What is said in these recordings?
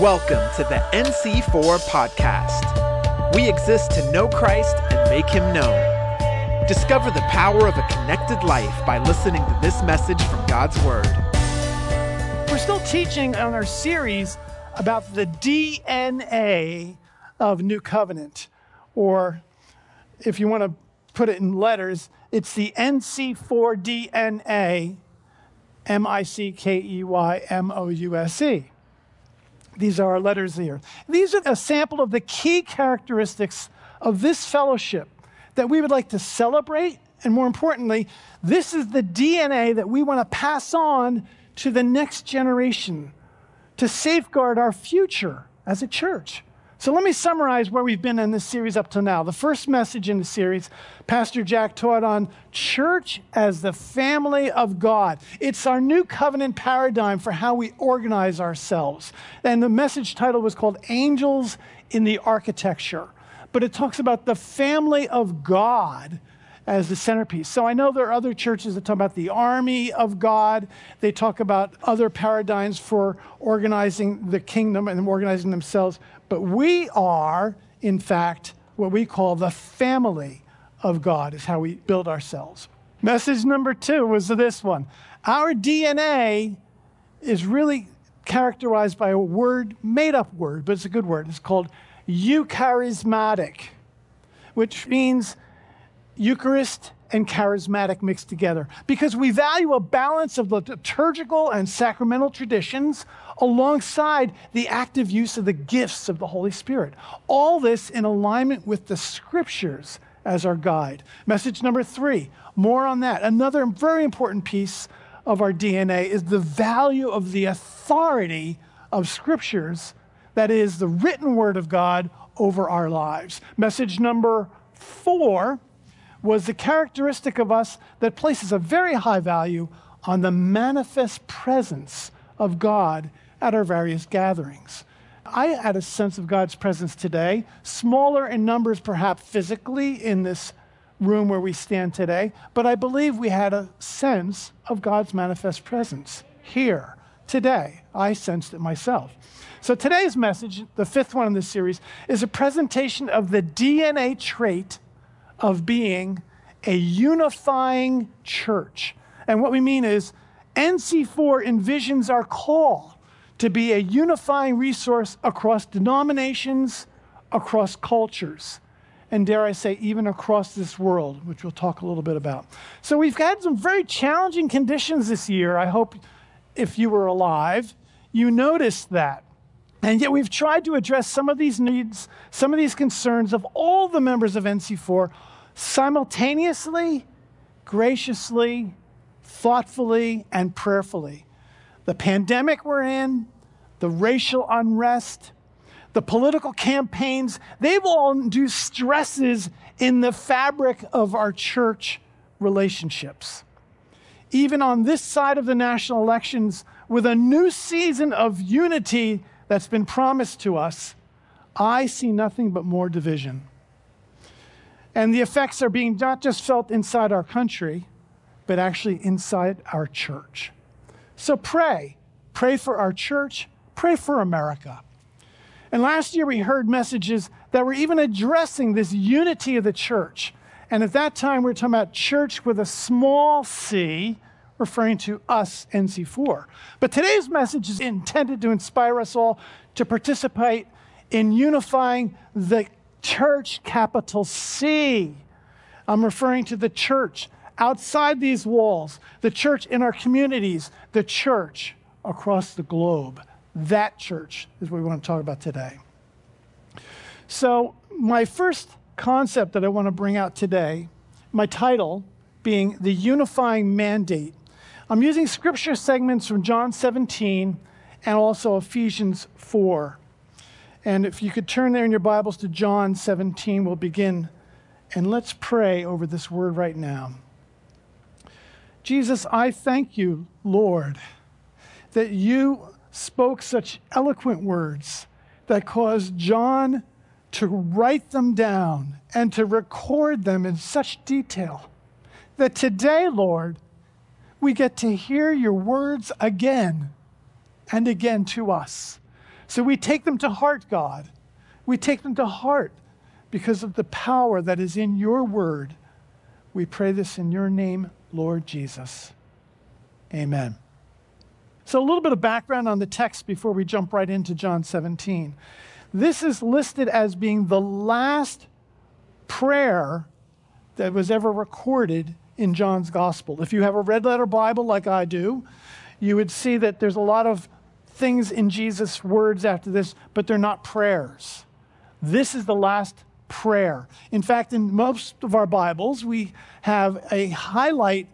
Welcome to the NC4 podcast. We exist to know Christ and make him known. Discover the power of a connected life by listening to this message from God's Word. We're still teaching on our series about the DNA of New Covenant, or if you want to put it in letters, it's the NC4 DNA, M I C K E Y M O U S E. These are our letters here. These are a sample of the key characteristics of this fellowship that we would like to celebrate. And more importantly, this is the DNA that we want to pass on to the next generation to safeguard our future as a church. So let me summarize where we've been in this series up to now. The first message in the series, Pastor Jack taught on church as the family of God. It's our new covenant paradigm for how we organize ourselves. And the message title was called Angels in the Architecture. But it talks about the family of God as the centerpiece. So I know there are other churches that talk about the army of God. They talk about other paradigms for organizing the kingdom and organizing themselves. But we are, in fact, what we call the family of God, is how we build ourselves. Message number two was this one Our DNA is really characterized by a word, made up word, but it's a good word. It's called eucharismatic, which means Eucharist and charismatic mixed together because we value a balance of the liturgical and sacramental traditions alongside the active use of the gifts of the Holy Spirit. All this in alignment with the scriptures as our guide. Message number three, more on that. Another very important piece of our DNA is the value of the authority of scriptures, that is, the written word of God over our lives. Message number four was the characteristic of us that places a very high value on the manifest presence of God at our various gatherings. I had a sense of God's presence today, smaller in numbers perhaps physically in this room where we stand today, but I believe we had a sense of God's manifest presence here today. I sensed it myself. So today's message, the fifth one in this series, is a presentation of the DNA trait of being a unifying church. And what we mean is NC4 envisions our call to be a unifying resource across denominations, across cultures, and dare I say, even across this world, which we'll talk a little bit about. So we've had some very challenging conditions this year. I hope if you were alive, you noticed that. And yet we've tried to address some of these needs, some of these concerns of all the members of NC4 simultaneously, graciously, thoughtfully, and prayerfully. The pandemic we're in, the racial unrest, the political campaigns, they've all induced stresses in the fabric of our church relationships. Even on this side of the national elections, with a new season of unity that's been promised to us, I see nothing but more division. And the effects are being not just felt inside our country, but actually inside our church. So pray. Pray for our church. Pray for America. And last year we heard messages that were even addressing this unity of the church. And at that time we were talking about church with a small c, referring to us, NC4. But today's message is intended to inspire us all to participate in unifying the church, capital C. I'm referring to the church outside these walls, the church in our communities, the church across the globe. That church is what we want to talk about today. So, my first concept that I want to bring out today, my title being The Unifying Mandate. I'm using scripture segments from John 17 and also Ephesians 4. And if you could turn there in your Bibles to John 17, we'll begin. And let's pray over this word right now. Jesus, I thank you, Lord, that you spoke such eloquent words that caused John to write them down and to record them in such detail that today, Lord, we get to hear your words again and again to us. So we take them to heart, God. We take them to heart because of the power that is in your word. We pray this in your name, Lord Jesus. Amen. So, a little bit of background on the text before we jump right into John 17. This is listed as being the last prayer that was ever recorded in John's gospel. If you have a red letter Bible like I do, you would see that there's a lot of things in Jesus' words after this, but they're not prayers. This is the last prayer. In fact, in most of our Bibles, we have a highlight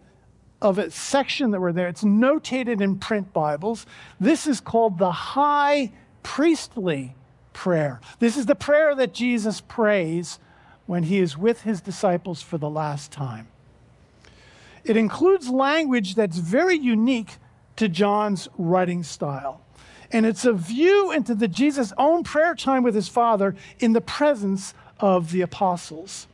of a section that were there. It's notated in print Bibles. This is called the high priestly prayer. This is the prayer that Jesus prays when he is with his disciples for the last time. It includes language that's very unique to John's writing style. And it's a view into the Jesus' own prayer time with his Father in the presence of the apostles.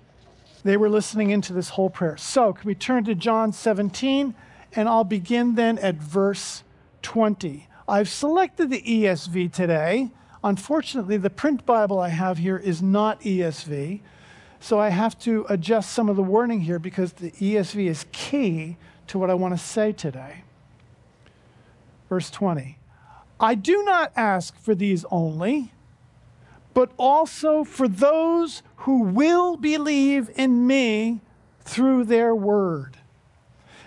They were listening into this whole prayer. So, can we turn to John 17? And I'll begin then at verse 20. I've selected the ESV today. Unfortunately, the print Bible I have here is not ESV. So I have to adjust some of the wording here because the ESV is key to what I want to say today. Verse 20 I do not ask for these only, but also for those who will believe in me through their word,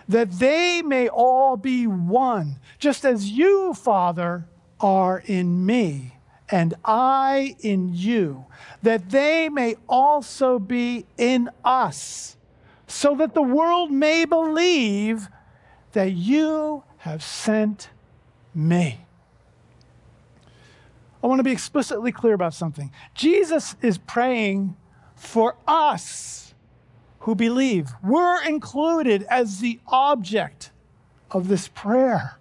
that they may all be one, just as you, Father, are in me and I in you, that they may also be in us, so that the world may believe that you have sent me. I want to be explicitly clear about something. Jesus is praying for us who believe. We're included as the object of this prayer.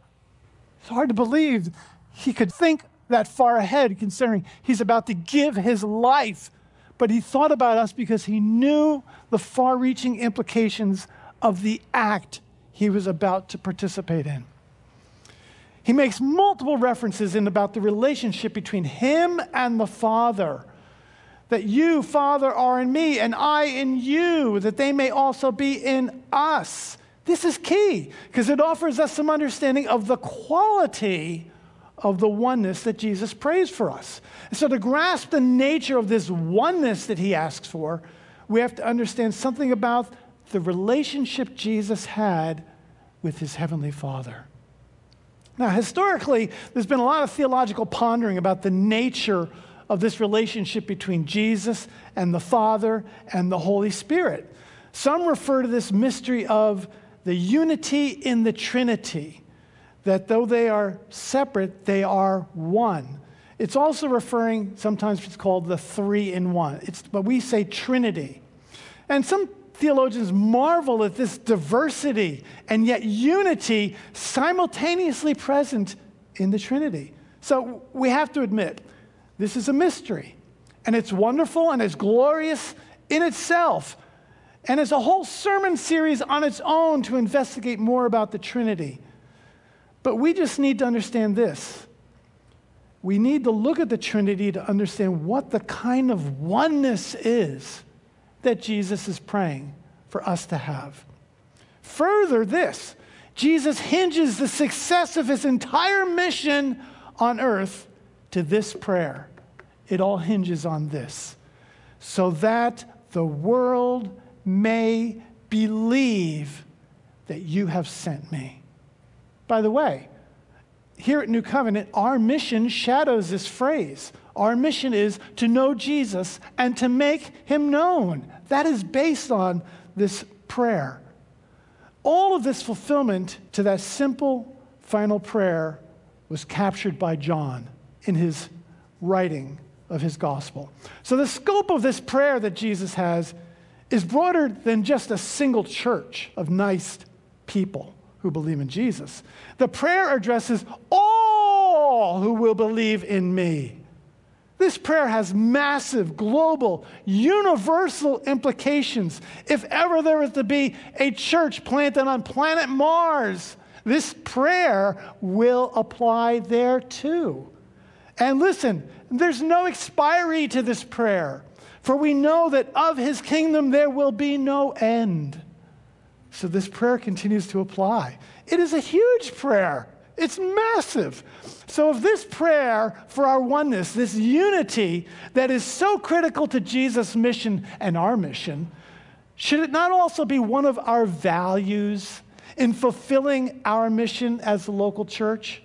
It's hard to believe he could think that far ahead, considering he's about to give his life. But he thought about us because he knew the far reaching implications of the act he was about to participate in. He makes multiple references in about the relationship between him and the Father. That you, Father, are in me, and I in you, that they may also be in us. This is key because it offers us some understanding of the quality of the oneness that Jesus prays for us. And so, to grasp the nature of this oneness that he asks for, we have to understand something about the relationship Jesus had with his heavenly Father. Now, historically, there's been a lot of theological pondering about the nature of this relationship between Jesus and the Father and the Holy Spirit. Some refer to this mystery of the unity in the Trinity that though they are separate, they are one. It's also referring, sometimes it's called the three in one. It's what we say Trinity. And some theologians marvel at this diversity and yet unity simultaneously present in the Trinity. So we have to admit, this is a mystery. And it's wonderful and it's glorious in itself. And it's a whole sermon series on its own to investigate more about the Trinity. But we just need to understand this. We need to look at the Trinity to understand what the kind of oneness is that Jesus is praying for us to have. Further, this Jesus hinges the success of his entire mission on earth to this prayer. It all hinges on this so that the world may believe that you have sent me. By the way, here at New Covenant, our mission shadows this phrase. Our mission is to know Jesus and to make him known. That is based on this prayer. All of this fulfillment to that simple final prayer was captured by John in his writing of his gospel. So, the scope of this prayer that Jesus has is broader than just a single church of nice people who believe in Jesus. The prayer addresses all who will believe in me. This prayer has massive, global, universal implications. If ever there is to be a church planted on planet Mars, this prayer will apply there too. And listen, there's no expiry to this prayer, for we know that of his kingdom there will be no end. So this prayer continues to apply. It is a huge prayer. It's massive. So, if this prayer for our oneness, this unity that is so critical to Jesus' mission and our mission, should it not also be one of our values in fulfilling our mission as the local church?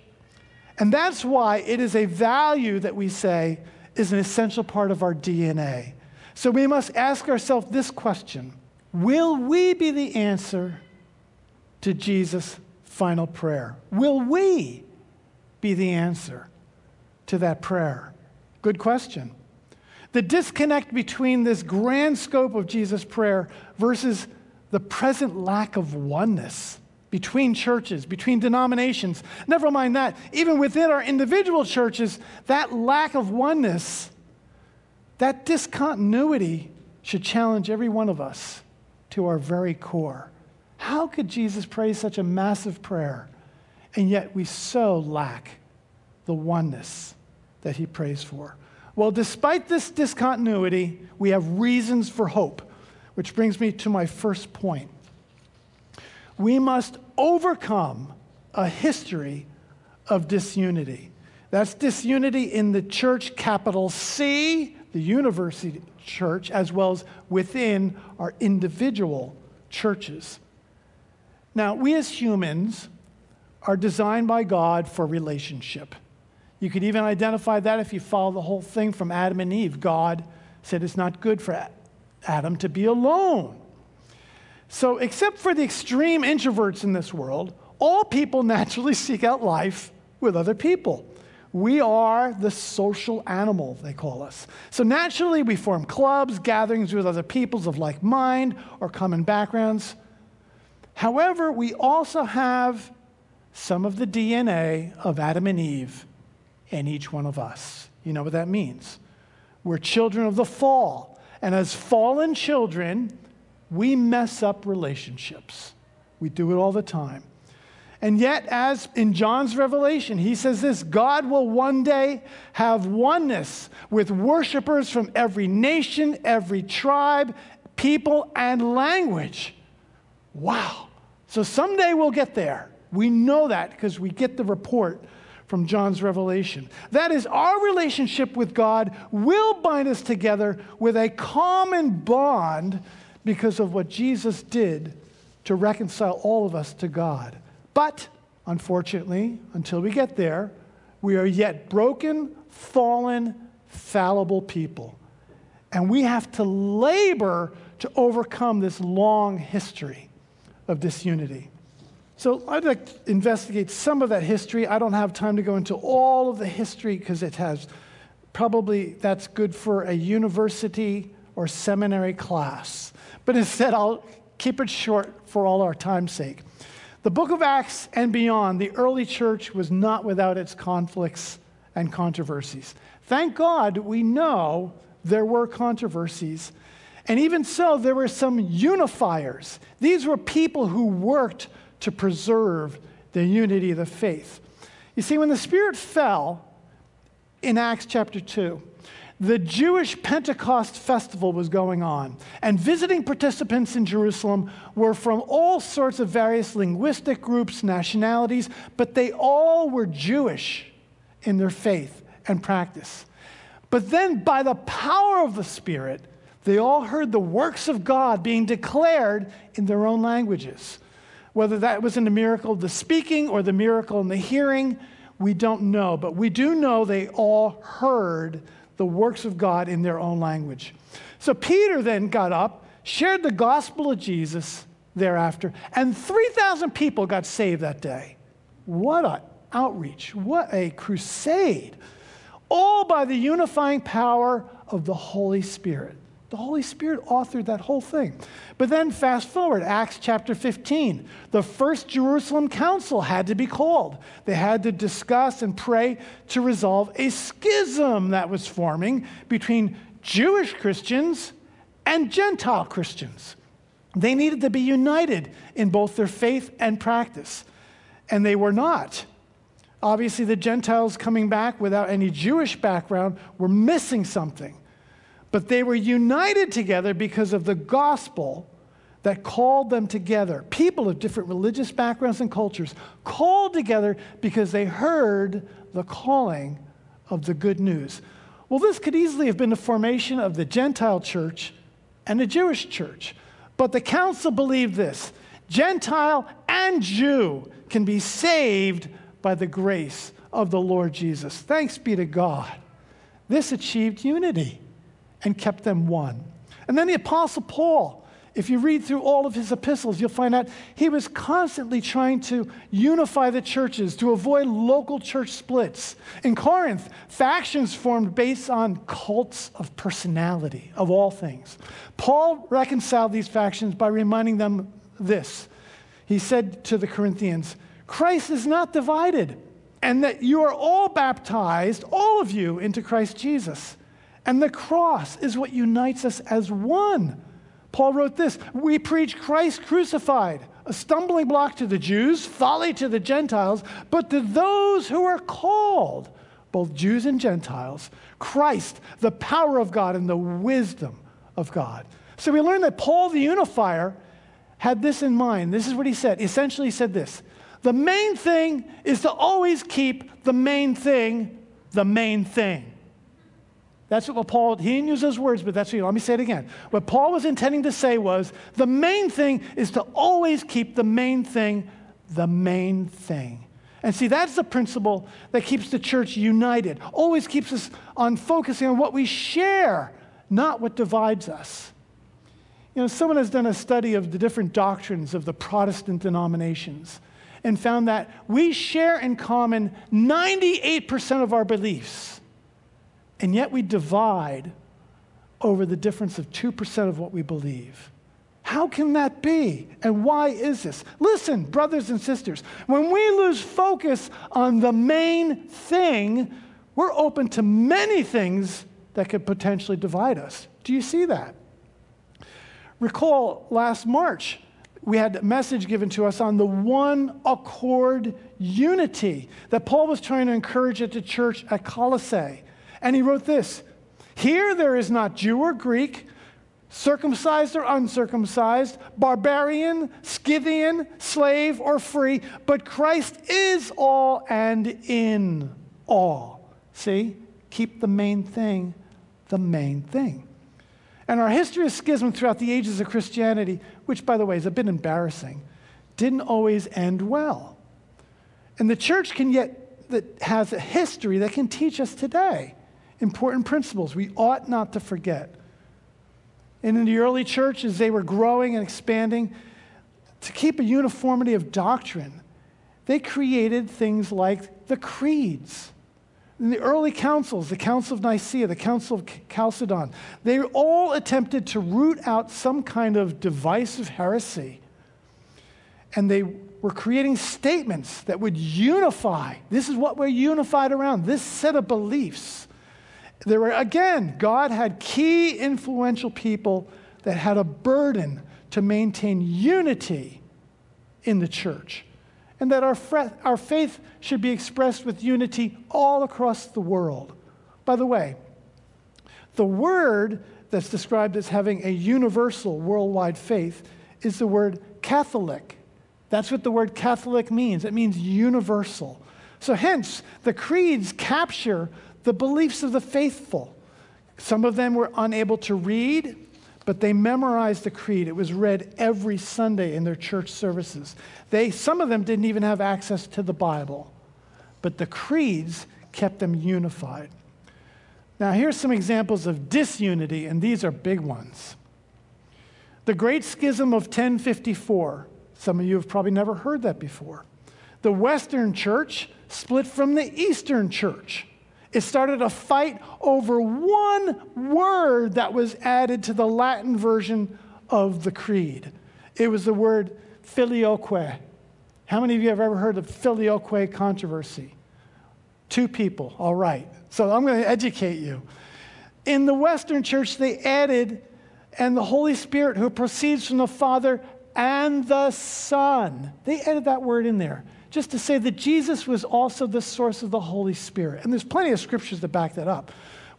And that's why it is a value that we say is an essential part of our DNA. So, we must ask ourselves this question Will we be the answer to Jesus' final prayer? Will we be the answer to that prayer? Good question. The disconnect between this grand scope of Jesus' prayer versus the present lack of oneness between churches, between denominations. Never mind that, even within our individual churches, that lack of oneness, that discontinuity should challenge every one of us to our very core. How could Jesus pray such a massive prayer, and yet we so lack the oneness that he prays for? Well, despite this discontinuity, we have reasons for hope, which brings me to my first point. We must overcome a history of disunity. That's disunity in the church, capital C, the university church, as well as within our individual churches. Now, we as humans are designed by God for relationship. You could even identify that if you follow the whole thing from Adam and Eve. God said it's not good for Adam to be alone. So, except for the extreme introverts in this world, all people naturally seek out life with other people. We are the social animal, they call us. So naturally, we form clubs, gatherings with other peoples of like mind or common backgrounds. However, we also have some of the DNA of Adam and Eve in each one of us. You know what that means? We're children of the fall. And as fallen children, we mess up relationships. We do it all the time. And yet, as in John's revelation, he says this God will one day have oneness with worshipers from every nation, every tribe, people, and language. Wow. So someday we'll get there. We know that because we get the report from John's revelation. That is, our relationship with God will bind us together with a common bond because of what Jesus did to reconcile all of us to God. But unfortunately, until we get there, we are yet broken, fallen, fallible people. And we have to labor to overcome this long history of disunity. So I'd like to investigate some of that history. I don't have time to go into all of the history because it has probably that's good for a university or seminary class. But instead, I'll keep it short for all our time's sake. The book of Acts and beyond, the early church was not without its conflicts and controversies. Thank God we know there were controversies and even so, there were some unifiers. These were people who worked to preserve the unity of the faith. You see, when the Spirit fell in Acts chapter 2, the Jewish Pentecost festival was going on, and visiting participants in Jerusalem were from all sorts of various linguistic groups, nationalities, but they all were Jewish in their faith and practice. But then, by the power of the Spirit, they all heard the works of God being declared in their own languages. Whether that was in the miracle of the speaking or the miracle in the hearing, we don't know. But we do know they all heard the works of God in their own language. So Peter then got up, shared the gospel of Jesus thereafter, and 3,000 people got saved that day. What an outreach! What a crusade! All by the unifying power of the Holy Spirit. The Holy Spirit authored that whole thing. But then fast forward, Acts chapter 15. The first Jerusalem council had to be called. They had to discuss and pray to resolve a schism that was forming between Jewish Christians and Gentile Christians. They needed to be united in both their faith and practice, and they were not. Obviously, the Gentiles coming back without any Jewish background were missing something. But they were united together because of the gospel that called them together. People of different religious backgrounds and cultures called together because they heard the calling of the good news. Well, this could easily have been the formation of the Gentile church and the Jewish church. But the council believed this Gentile and Jew can be saved by the grace of the Lord Jesus. Thanks be to God. This achieved unity and kept them one. And then the Apostle Paul, if you read through all of his epistles, you'll find out he was constantly trying to unify the churches to avoid local church splits. In Corinth, factions formed based on cults of personality, of all things. Paul reconciled these factions by reminding them this. He said to the Corinthians, Christ is not divided, and that you are all baptized, all of you, into Christ Jesus. And the cross is what unites us as one. Paul wrote this We preach Christ crucified, a stumbling block to the Jews, folly to the Gentiles, but to those who are called, both Jews and Gentiles, Christ, the power of God and the wisdom of God. So we learn that Paul the unifier had this in mind. This is what he said. Essentially, he said this The main thing is to always keep the main thing the main thing. That's what Paul, he didn't use those words, but that's what, let me say it again. What Paul was intending to say was the main thing is to always keep the main thing the main thing. And see, that's the principle that keeps the church united, always keeps us on focusing on what we share, not what divides us. You know, someone has done a study of the different doctrines of the Protestant denominations and found that we share in common 98% of our beliefs. And yet we divide over the difference of 2% of what we believe. How can that be? And why is this? Listen, brothers and sisters, when we lose focus on the main thing, we're open to many things that could potentially divide us. Do you see that? Recall last March, we had a message given to us on the one accord unity that Paul was trying to encourage at the church at Colossae. And he wrote this Here there is not Jew or Greek, circumcised or uncircumcised, barbarian, Scythian, slave or free, but Christ is all and in all. See? Keep the main thing the main thing. And our history of schism throughout the ages of Christianity, which, by the way, is a bit embarrassing, didn't always end well. And the church can yet that has a history that can teach us today important principles we ought not to forget. And in the early church, as they were growing and expanding, to keep a uniformity of doctrine, they created things like the creeds. In the early councils, the Council of Nicaea, the Council of Chalcedon, they all attempted to root out some kind of divisive heresy. And they were creating statements that would unify. This is what we're unified around, this set of beliefs. There were, again, God had key influential people that had a burden to maintain unity in the church. And that our, our faith should be expressed with unity all across the world. By the way, the word that's described as having a universal worldwide faith is the word Catholic. That's what the word Catholic means. It means universal. So, hence, the creeds capture the beliefs of the faithful. Some of them were unable to read, but they memorized the creed. It was read every Sunday in their church services. They, some of them didn't even have access to the Bible, but the creeds kept them unified. Now, here's some examples of disunity, and these are big ones. The Great Schism of 1054. Some of you have probably never heard that before. The Western Church split from the Eastern Church. It started a fight over one word that was added to the Latin version of the creed. It was the word filioque. How many of you have ever heard of filioque controversy? Two people, all right. So I'm going to educate you. In the Western church, they added, and the Holy Spirit who proceeds from the Father and the Son. They added that word in there just to say that Jesus was also the source of the Holy Spirit. And there's plenty of scriptures that back that up.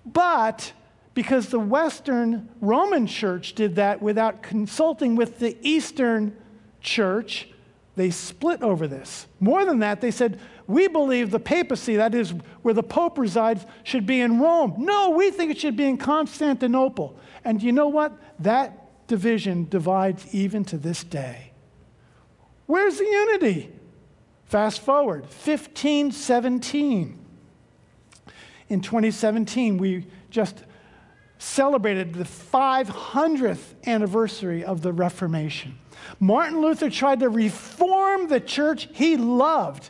But because the Western Roman church did that without consulting with the Eastern church, they split over this. More than that, they said, We believe the papacy, that is where the Pope resides, should be in Rome. No, we think it should be in Constantinople. And you know what? That division divides even to this day. Where's the unity? Fast forward, 1517. In 2017, we just celebrated the 500th anniversary of the Reformation. Martin Luther tried to reform the church he loved,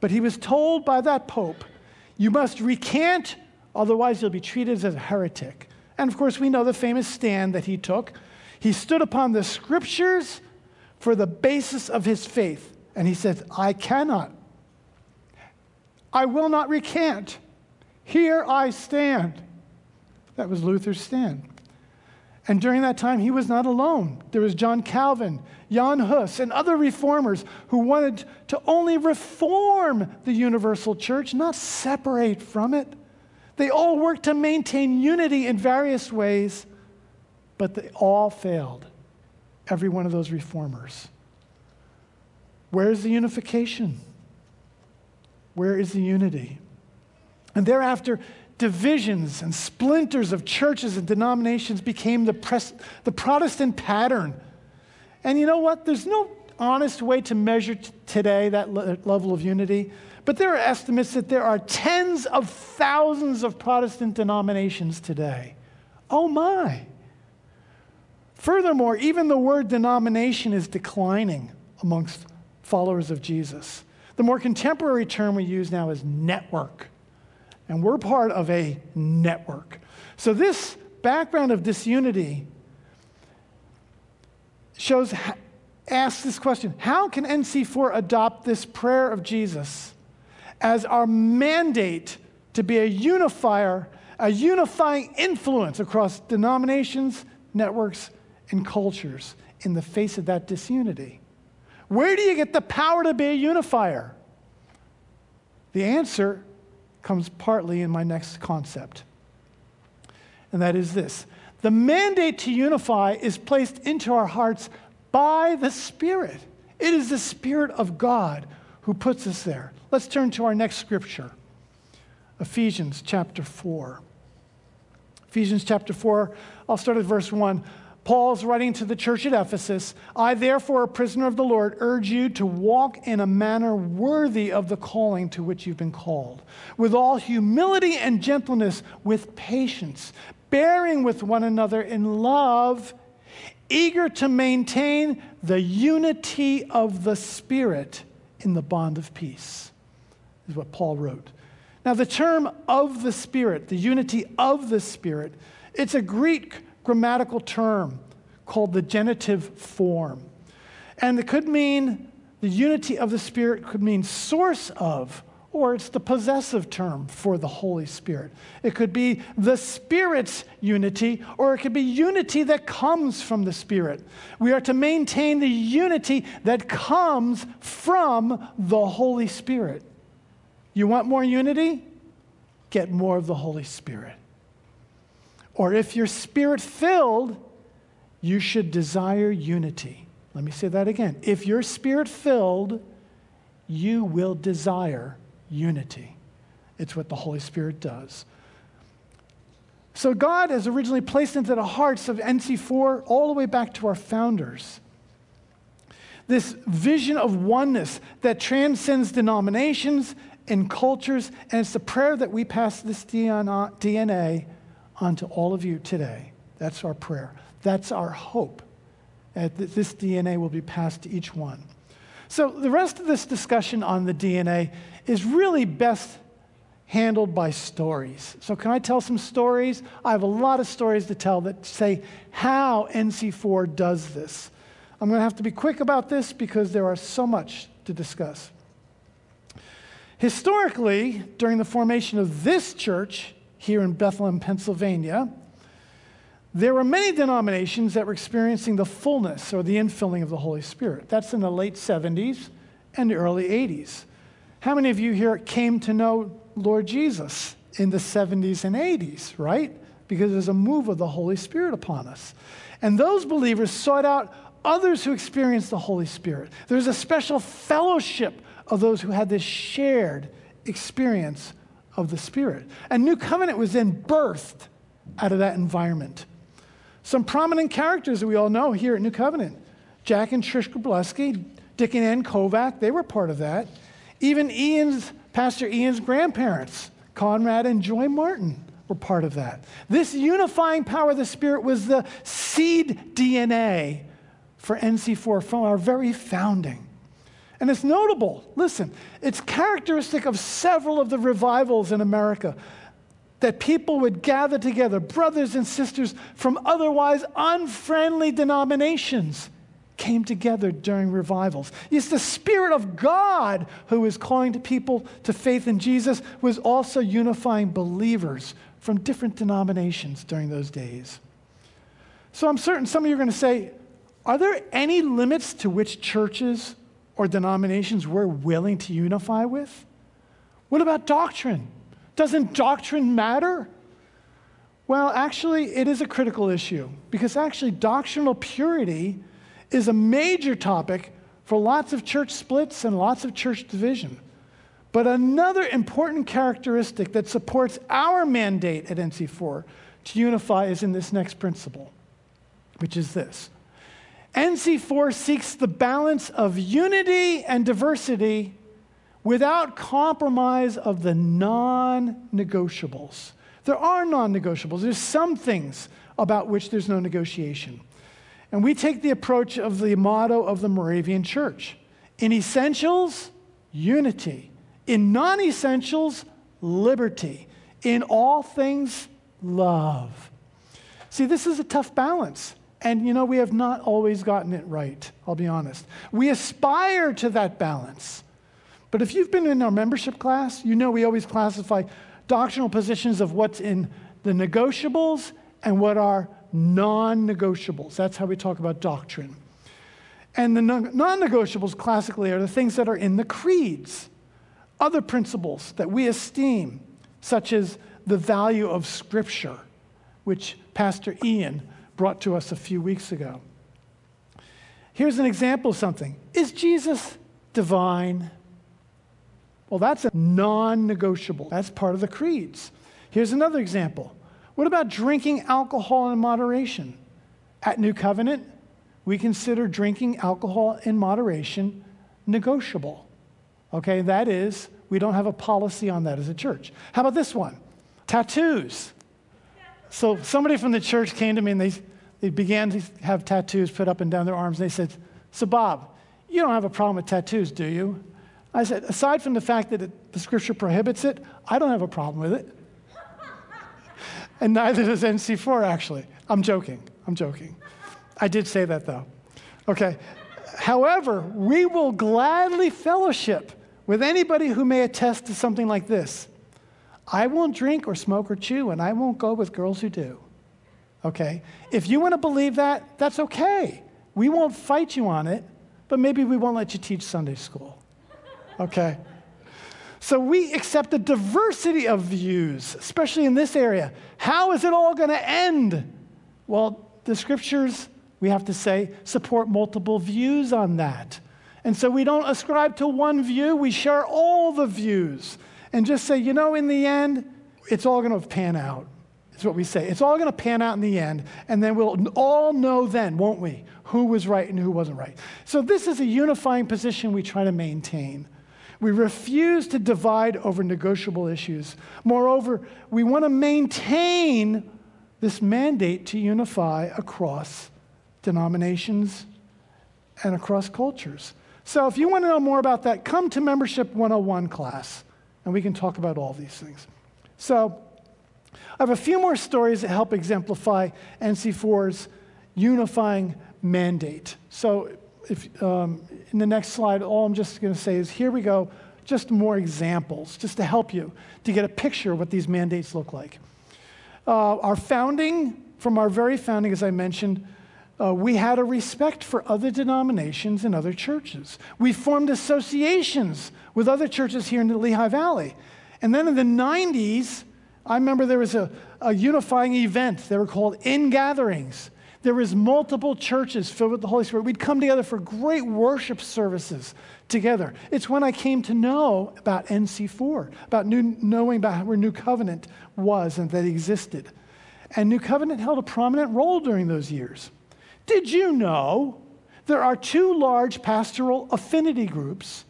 but he was told by that pope, You must recant, otherwise, you'll be treated as a heretic. And of course, we know the famous stand that he took. He stood upon the scriptures for the basis of his faith. And he said, I cannot. I will not recant. Here I stand. That was Luther's stand. And during that time, he was not alone. There was John Calvin, Jan Hus, and other reformers who wanted to only reform the universal church, not separate from it. They all worked to maintain unity in various ways, but they all failed. Every one of those reformers. Where's the unification? Where is the unity? And thereafter, divisions and splinters of churches and denominations became the, pres- the Protestant pattern. And you know what? There's no honest way to measure t- today that le- level of unity, but there are estimates that there are tens of thousands of Protestant denominations today. Oh my. Furthermore, even the word denomination is declining amongst followers of Jesus. The more contemporary term we use now is network. And we're part of a network. So, this background of disunity shows, asks this question How can NC4 adopt this prayer of Jesus as our mandate to be a unifier, a unifying influence across denominations, networks, and cultures in the face of that disunity? Where do you get the power to be a unifier? The answer comes partly in my next concept. And that is this the mandate to unify is placed into our hearts by the Spirit. It is the Spirit of God who puts us there. Let's turn to our next scripture Ephesians chapter 4. Ephesians chapter 4, I'll start at verse 1. Paul's writing to the church at Ephesus I, therefore, a prisoner of the Lord, urge you to walk in a manner worthy of the calling to which you've been called, with all humility and gentleness, with patience, bearing with one another in love, eager to maintain the unity of the Spirit in the bond of peace, is what Paul wrote. Now, the term of the Spirit, the unity of the Spirit, it's a Greek grammatical term called the genitive form. And it could mean the unity of the Spirit could mean source of, or it's the possessive term for the Holy Spirit. It could be the Spirit's unity, or it could be unity that comes from the Spirit. We are to maintain the unity that comes from the Holy Spirit. You want more unity? Get more of the Holy Spirit. Or if you're spirit filled, you should desire unity. Let me say that again. If you're spirit filled, you will desire unity. It's what the Holy Spirit does. So, God has originally placed into the hearts of NC4 all the way back to our founders this vision of oneness that transcends denominations and cultures, and it's the prayer that we pass this DNA onto all of you today. That's our prayer. That's our hope. That this DNA will be passed to each one. So, the rest of this discussion on the DNA is really best handled by stories. So, can I tell some stories? I have a lot of stories to tell that say how NC4 does this. I'm going to have to be quick about this because there are so much to discuss. Historically, during the formation of this church here in Bethlehem, Pennsylvania, there were many denominations that were experiencing the fullness or the infilling of the Holy Spirit. That's in the late 70s and early 80s. How many of you here came to know Lord Jesus in the 70s and 80s, right? Because there's a move of the Holy Spirit upon us. And those believers sought out others who experienced the Holy Spirit. There's a special fellowship of those who had this shared experience of the Spirit. And New Covenant was then birthed out of that environment. Some prominent characters that we all know here at New Covenant Jack and Trish Grableski, Dick and Ann Kovac, they were part of that. Even Ian's, Pastor Ian's grandparents, Conrad and Joy Martin, were part of that. This unifying power of the Spirit was the seed DNA for NC4 from our very founding. And it's notable, listen, it's characteristic of several of the revivals in America that people would gather together, brothers and sisters from otherwise unfriendly denominations came together during revivals. It's the Spirit of God who is calling people to faith in Jesus, was also unifying believers from different denominations during those days. So I'm certain some of you are going to say, are there any limits to which churches or denominations we're willing to unify with? What about doctrine? Doesn't doctrine matter? Well, actually, it is a critical issue because actually, doctrinal purity is a major topic for lots of church splits and lots of church division. But another important characteristic that supports our mandate at NC4 to unify is in this next principle, which is this NC4 seeks the balance of unity and diversity without compromise of the non negotiables. There are non negotiables. There's some things about which there's no negotiation. And we take the approach of the motto of the Moravian Church in essentials, unity. In non essentials, liberty. In all things, love. See, this is a tough balance. And you know, we have not always gotten it right, I'll be honest. We aspire to that balance. But if you've been in our membership class, you know we always classify doctrinal positions of what's in the negotiables and what are non negotiables. That's how we talk about doctrine. And the non negotiables classically are the things that are in the creeds, other principles that we esteem, such as the value of Scripture, which Pastor Ian brought to us a few weeks ago. Here's an example of something Is Jesus divine? Well, that's a non negotiable. That's part of the creeds. Here's another example. What about drinking alcohol in moderation? At New Covenant, we consider drinking alcohol in moderation negotiable. Okay, that is, we don't have a policy on that as a church. How about this one? Tattoos. So somebody from the church came to me and they, they began to have tattoos put up and down their arms. And they said, So, Bob, you don't have a problem with tattoos, do you? I said, Aside from the fact that it, the scripture prohibits it, I don't have a problem with it. and neither does NC4, actually. I'm joking. I'm joking. I did say that, though. Okay. However, we will gladly fellowship with anybody who may attest to something like this. I won't drink or smoke or chew, and I won't go with girls who do. Okay? If you want to believe that, that's okay. We won't fight you on it, but maybe we won't let you teach Sunday school. Okay? So we accept a diversity of views, especially in this area. How is it all going to end? Well, the scriptures, we have to say, support multiple views on that. And so we don't ascribe to one view, we share all the views and just say, you know, in the end, it's all going to pan out. Is what we say. It's all going to pan out in the end, and then we'll all know then, won't we, who was right and who wasn't right. So, this is a unifying position we try to maintain. We refuse to divide over negotiable issues. Moreover, we want to maintain this mandate to unify across denominations and across cultures. So, if you want to know more about that, come to Membership 101 class and we can talk about all these things. So, I have a few more stories that help exemplify NC4's unifying mandate. So, if, um, in the next slide, all I'm just going to say is here we go, just more examples, just to help you to get a picture of what these mandates look like. Uh, our founding, from our very founding, as I mentioned, uh, we had a respect for other denominations and other churches. We formed associations with other churches here in the Lehigh Valley. And then in the 90s, I remember there was a, a unifying event. They were called In Gatherings. There was multiple churches filled with the Holy Spirit. We'd come together for great worship services together. It's when I came to know about NC4, about new, knowing about where New Covenant was and that existed. And New Covenant held a prominent role during those years. Did you know there are two large pastoral affinity groups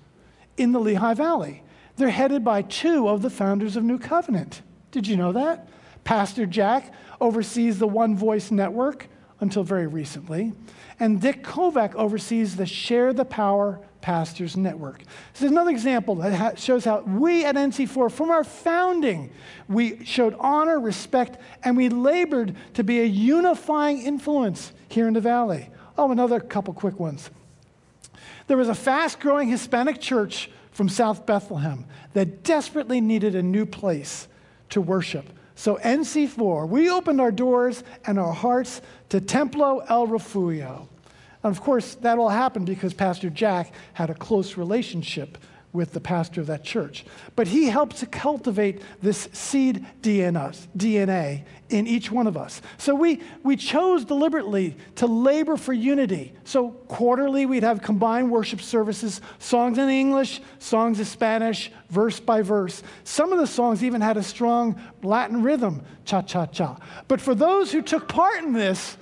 in the Lehigh Valley? They're headed by two of the founders of New Covenant. Did you know that? Pastor Jack oversees the One Voice Network until very recently, and Dick Kovac oversees the Share the Power Pastors Network. This is another example that shows how we at NC4, from our founding, we showed honor, respect, and we labored to be a unifying influence here in the valley. Oh, another couple quick ones. There was a fast growing Hispanic church from South Bethlehem that desperately needed a new place to worship. So, NC4, we opened our doors and our hearts to Templo El Refugio. And of course, that all happened because Pastor Jack had a close relationship with the pastor of that church. But he helped to cultivate this seed DNA in each one of us. So we, we chose deliberately to labor for unity. So quarterly, we'd have combined worship services, songs in English, songs in Spanish, verse by verse. Some of the songs even had a strong Latin rhythm, cha cha cha. But for those who took part in this,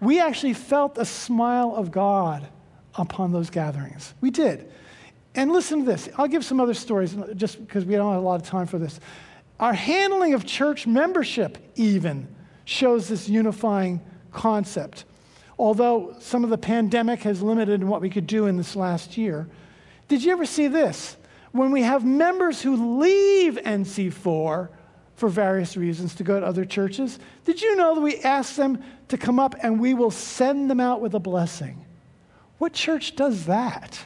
we actually felt a smile of God upon those gatherings. We did. And listen to this. I'll give some other stories uh, just because we don't have a lot of time for this. Our handling of church membership, even, shows this unifying concept. Although some of the pandemic has limited what we could do in this last year, did you ever see this? When we have members who leave NC4 for various reasons to go to other churches, did you know that we ask them to come up and we will send them out with a blessing? What church does that?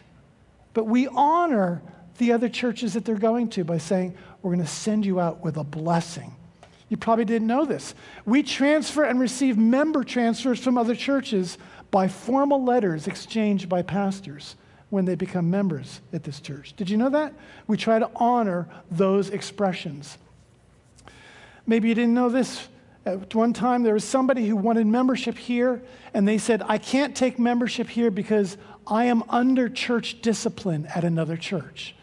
But we honor the other churches that they're going to by saying, we're going to send you out with a blessing. You probably didn't know this. We transfer and receive member transfers from other churches by formal letters exchanged by pastors when they become members at this church. Did you know that? We try to honor those expressions. Maybe you didn't know this. At one time, there was somebody who wanted membership here, and they said, I can't take membership here because I am under church discipline at another church.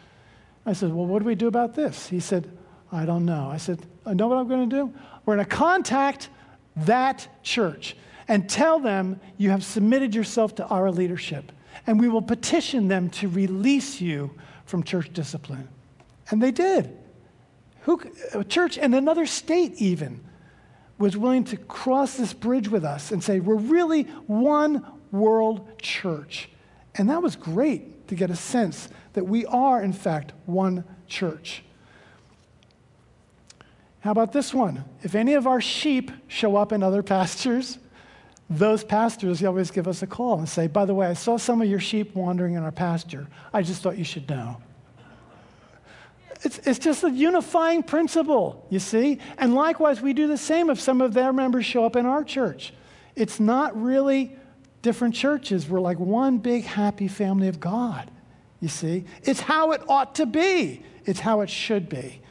I said, Well, what do we do about this? He said, I don't know. I said, I know what I'm going to do? We're going to contact that church and tell them you have submitted yourself to our leadership, and we will petition them to release you from church discipline. And they did. Who, a church in another state, even, was willing to cross this bridge with us and say, We're really one world church. And that was great to get a sense that we are, in fact, one church. How about this one? If any of our sheep show up in other pastures, those pastors always give us a call and say, By the way, I saw some of your sheep wandering in our pasture. I just thought you should know. It's, it's just a unifying principle, you see? And likewise, we do the same if some of their members show up in our church. It's not really different churches. We're like one big happy family of God, you see? It's how it ought to be, it's how it should be.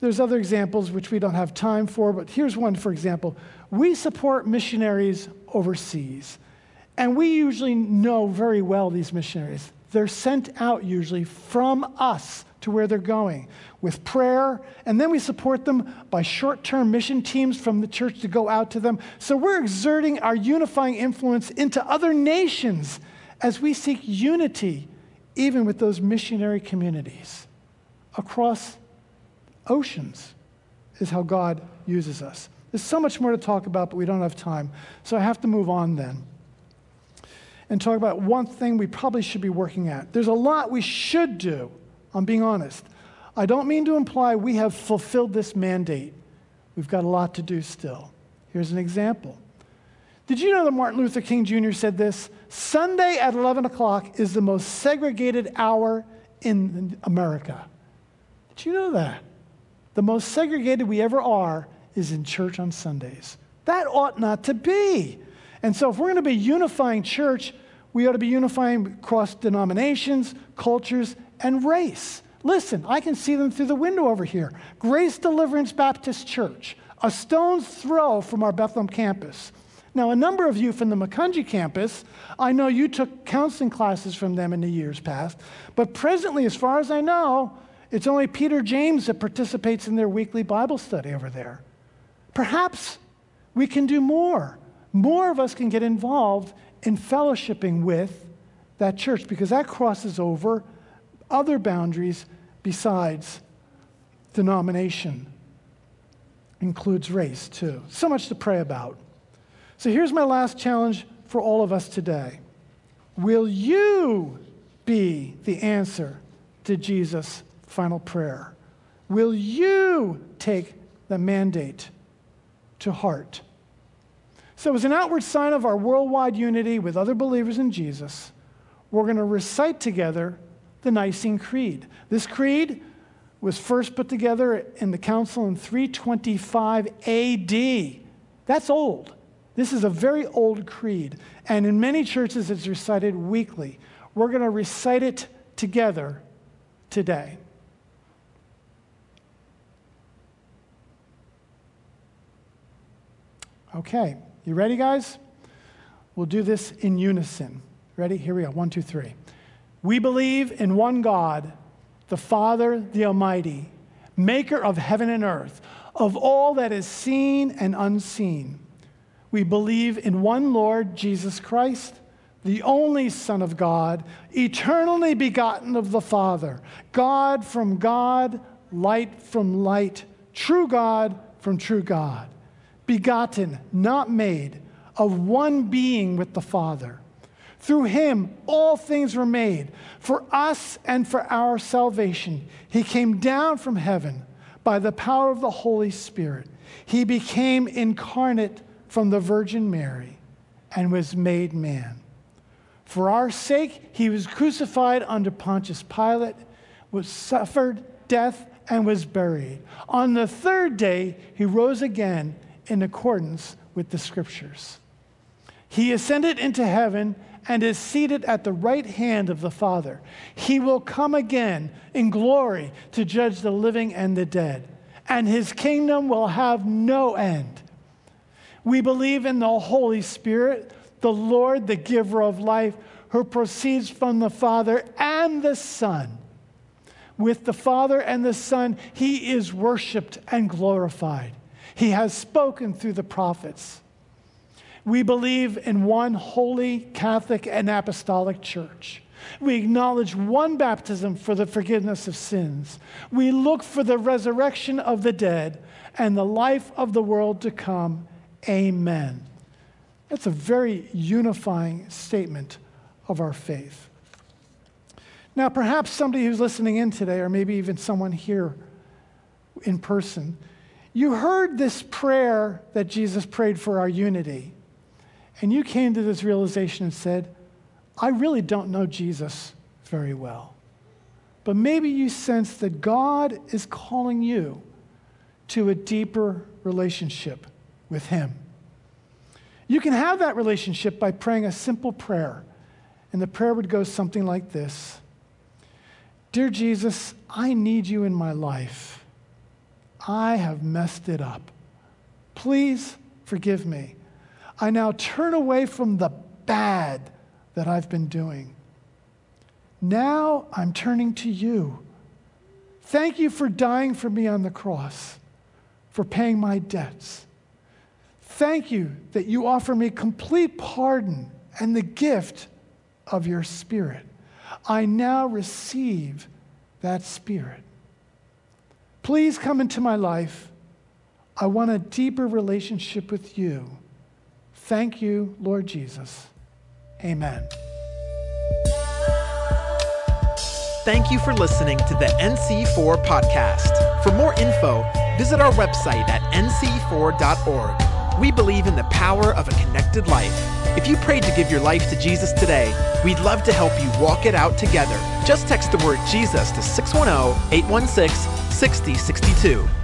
There's other examples which we don't have time for, but here's one, for example. We support missionaries overseas, and we usually know very well these missionaries. They're sent out usually from us to where they're going with prayer, and then we support them by short term mission teams from the church to go out to them. So we're exerting our unifying influence into other nations as we seek unity, even with those missionary communities across oceans, is how God uses us. There's so much more to talk about, but we don't have time. So I have to move on then and talk about one thing we probably should be working at. There's a lot we should do, I'm being honest. I don't mean to imply we have fulfilled this mandate. We've got a lot to do still. Here's an example. Did you know that Martin Luther King Jr. said this? Sunday at 11 o'clock is the most segregated hour in America. Did you know that? The most segregated we ever are is in church on Sundays. That ought not to be. And so, if we're going to be unifying church, we ought to be unifying across denominations, cultures, and race. Listen, I can see them through the window over here. Grace Deliverance Baptist Church, a stone's throw from our Bethlehem campus. Now, a number of you from the Macungie campus, I know you took counseling classes from them in the years past, but presently, as far as I know, it's only Peter James that participates in their weekly Bible study over there. Perhaps we can do more. More of us can get involved in fellowshipping with that church because that crosses over other boundaries besides denomination, includes race too. So much to pray about. So here's my last challenge for all of us today Will you be the answer to Jesus' final prayer? Will you take the mandate to heart? So, as an outward sign of our worldwide unity with other believers in Jesus, we're going to recite together the Nicene Creed. This creed was first put together in the council in 325 AD. That's old. This is a very old creed, and in many churches it's recited weekly. We're going to recite it together today. Okay, you ready, guys? We'll do this in unison. Ready? Here we go. One, two, three. We believe in one God, the Father, the Almighty, maker of heaven and earth, of all that is seen and unseen. We believe in one Lord, Jesus Christ, the only Son of God, eternally begotten of the Father, God from God, light from light, true God from true God, begotten, not made, of one being with the Father. Through him, all things were made. For us and for our salvation, he came down from heaven by the power of the Holy Spirit. He became incarnate from the Virgin Mary and was made man. For our sake, he was crucified under Pontius Pilate, was suffered death, and was buried. On the third day, he rose again in accordance with the scriptures. He ascended into heaven and is seated at the right hand of the Father. He will come again in glory to judge the living and the dead, and his kingdom will have no end. We believe in the Holy Spirit, the Lord, the giver of life, who proceeds from the Father and the Son. With the Father and the Son, he is worshiped and glorified. He has spoken through the prophets. We believe in one holy, Catholic, and apostolic church. We acknowledge one baptism for the forgiveness of sins. We look for the resurrection of the dead and the life of the world to come. Amen. That's a very unifying statement of our faith. Now, perhaps somebody who's listening in today, or maybe even someone here in person, you heard this prayer that Jesus prayed for our unity, and you came to this realization and said, I really don't know Jesus very well. But maybe you sense that God is calling you to a deeper relationship with Him. You can have that relationship by praying a simple prayer. And the prayer would go something like this Dear Jesus, I need you in my life. I have messed it up. Please forgive me. I now turn away from the bad that I've been doing. Now I'm turning to you. Thank you for dying for me on the cross, for paying my debts. Thank you that you offer me complete pardon and the gift of your Spirit. I now receive that Spirit. Please come into my life. I want a deeper relationship with you. Thank you, Lord Jesus. Amen. Thank you for listening to the NC4 podcast. For more info, visit our website at nc4.org. We believe in the power of a connected life. If you prayed to give your life to Jesus today, we'd love to help you walk it out together. Just text the word Jesus to 610 816 6062.